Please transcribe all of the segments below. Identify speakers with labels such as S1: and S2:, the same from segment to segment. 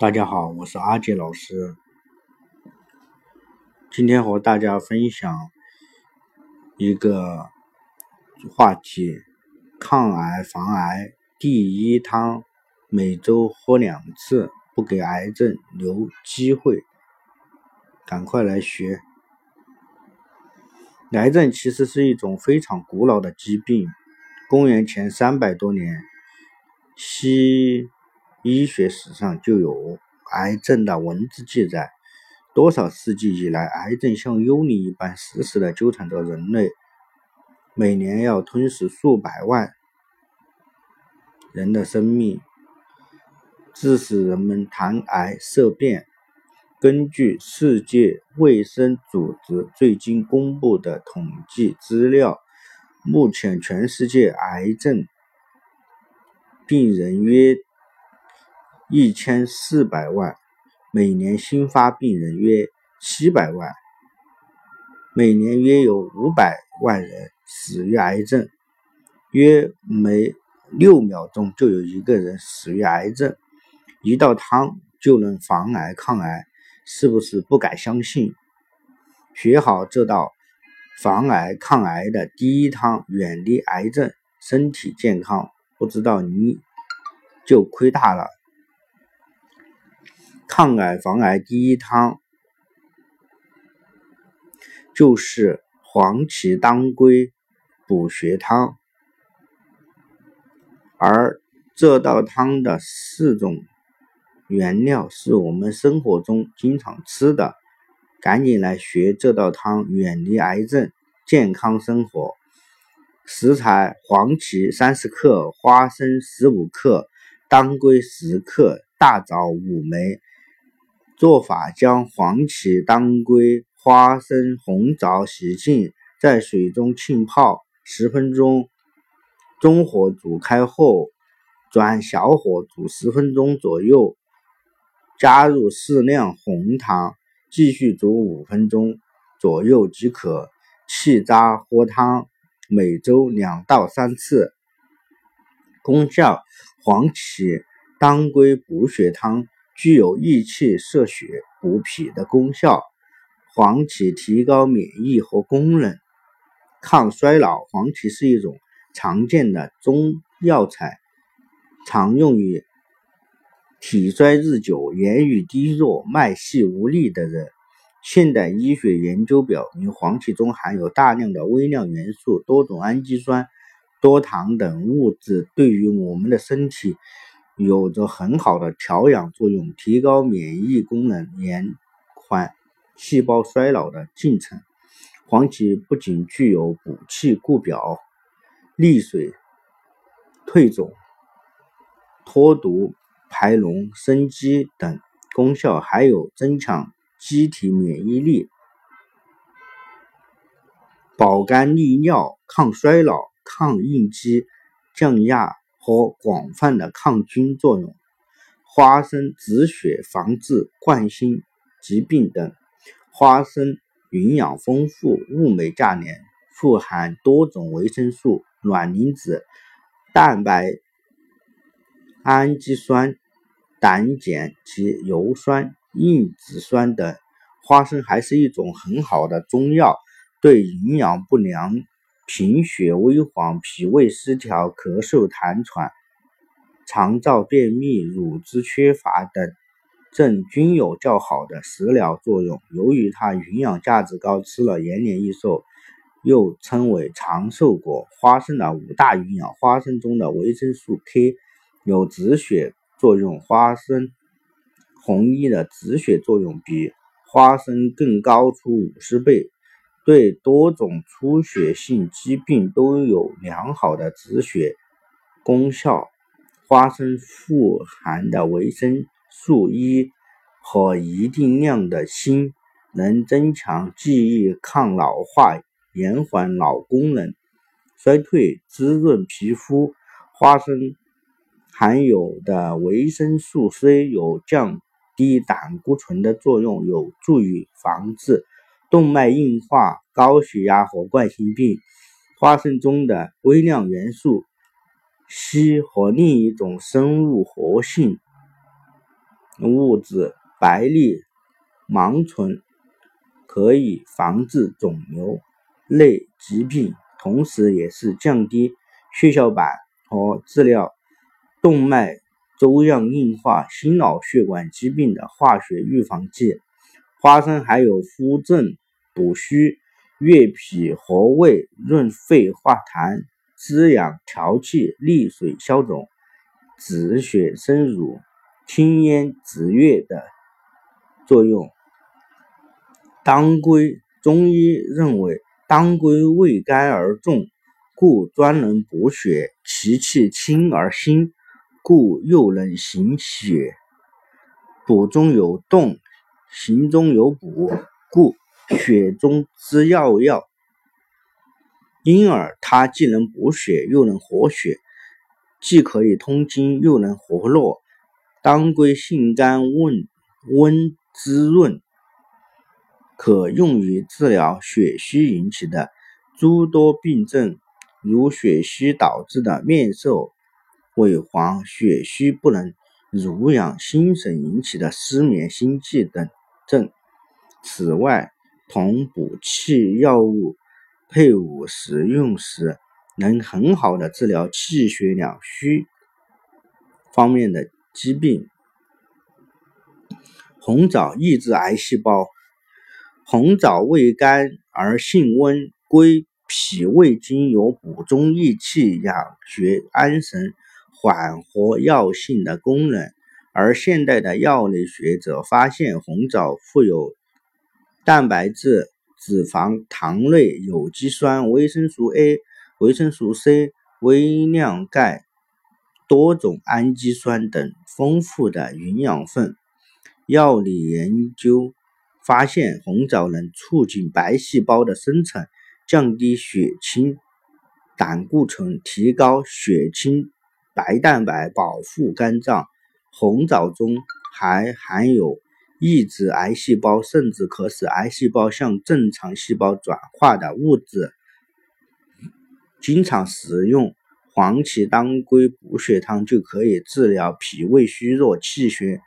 S1: 大家好，我是阿杰老师。今天和大家分享一个话题：抗癌防癌第一汤，每周喝两次，不给癌症留机会。赶快来学！癌症其实是一种非常古老的疾病，公元前三百多年，西。医学史上就有癌症的文字记载，多少世纪以来，癌症像幽灵一般死死的纠缠着人类，每年要吞噬数百万人的生命，致使人们谈癌色变。根据世界卫生组织最近公布的统计资料，目前全世界癌症病人约。一千四百万，每年新发病人约七百万，每年约有五百万人死于癌症，约每六秒钟就有一个人死于癌症。一道汤就能防癌抗癌，是不是不敢相信？学好这道防癌抗癌的第一汤，远离癌症，身体健康，不知道你就亏大了。抗癌防癌第一汤就是黄芪当归补血汤，而这道汤的四种原料是我们生活中经常吃的，赶紧来学这道汤，远离癌症，健康生活。食材：黄芪三十克，花生十五克，当归十克，大枣五枚。做法：将黄芪、当归、花生、红枣洗净，在水中浸泡十分钟，中火煮开后，转小火煮十分钟左右，加入适量红糖，继续煮五分钟左右即可。气渣喝汤，每周两到三次。功效：黄芪、当归补血汤。具有益气摄血、补脾的功效。黄芪提高免疫和功能，抗衰老。黄芪是一种常见的中药材，常用于体衰日久、言语低弱、脉细无力的人。现代医学研究表明，黄芪中含有大量的微量元素、多种氨基酸、多糖等物质，对于我们的身体。有着很好的调养作用，提高免疫功能，延缓细胞衰老的进程。黄芪不仅具有补气固表、利水退肿、脱毒排脓、生肌等功效，还有增强机体免疫力、保肝利尿、抗衰老、抗应激、降压。和广泛的抗菌作用，花生止血、防治冠心疾病等。花生营养丰富，物美价廉，富含多种维生素、卵磷脂、蛋白、氨基酸、胆碱及油酸、硬脂酸等。花生还是一种很好的中药，对营养不良。贫血、微黄、脾胃失调、咳嗽、痰喘、肠燥便秘、乳汁缺乏等症均有较好的食疗作用。由于它营养价值高，吃了延年益寿，又称为长寿果。花生的五大营养：花生中的维生素 K 有止血作用，花生红衣的止血作用比花生更高出五十倍。对多种出血性疾病都有良好的止血功效。花生富含的维生素 E 和一定量的锌，能增强记忆、抗老化、延缓脑功能衰退、滋润皮肤。花生含有的维生素 C 有降低胆固醇的作用，有助于防治。动脉硬化、高血压和冠心病。花生中的微量元素硒和另一种生物活性物质白藜芒醇，可以防治肿瘤类疾病，同时也是降低血小板和治疗动脉粥样硬化、心脑血管疾病的化学预防剂。花生还有扶正补虚、悦脾和胃、润肺化痰、滋养调气、利水消肿、止血生乳、清咽止月的作用。当归，中医认为当归味甘而重，故专能补血；其气清而辛，故又能行血。补中有动。行中有补，故血中之要药。因而它既能补血，又能活血，既可以通经，又能活络。当归性甘温温滋润，可用于治疗血虚引起的诸多病症，如血虚导致的面色萎黄、血虚不能濡养、心神引起的失眠、心悸等。症。此外，同补气药物配伍使用时，能很好的治疗气血两虚方面的疾病。红枣抑制癌细胞。红枣味甘而性温，归脾胃经，有补中益气、养血安神、缓和药性的功能。而现代的药理学者发现，红枣富有蛋白质、脂肪、糖类、有机酸、维生素 A、维生素 C、微量钙、多种氨基酸等丰富的营养分。药理研究发现，红枣能促进白细胞的生成，降低血清胆固醇，提高血清白蛋白，保护肝脏。红枣中还含有抑制癌细胞，甚至可使癌细胞向正常细胞转化的物质。经常食用黄芪当归补血汤，就可以治疗脾胃虚弱、气血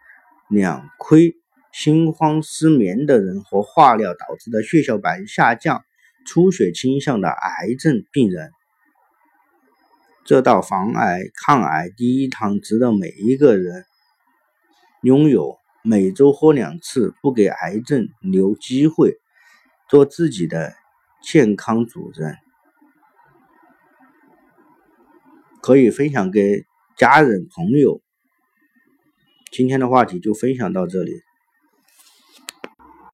S1: 两亏、心慌失眠的人和化疗导致的血小板下降、出血倾向的癌症病人。这道防癌抗癌第一汤，值得每一个人。拥有每周喝两次，不给癌症留机会，做自己的健康主人。可以分享给家人朋友。今天的话题就分享到这里。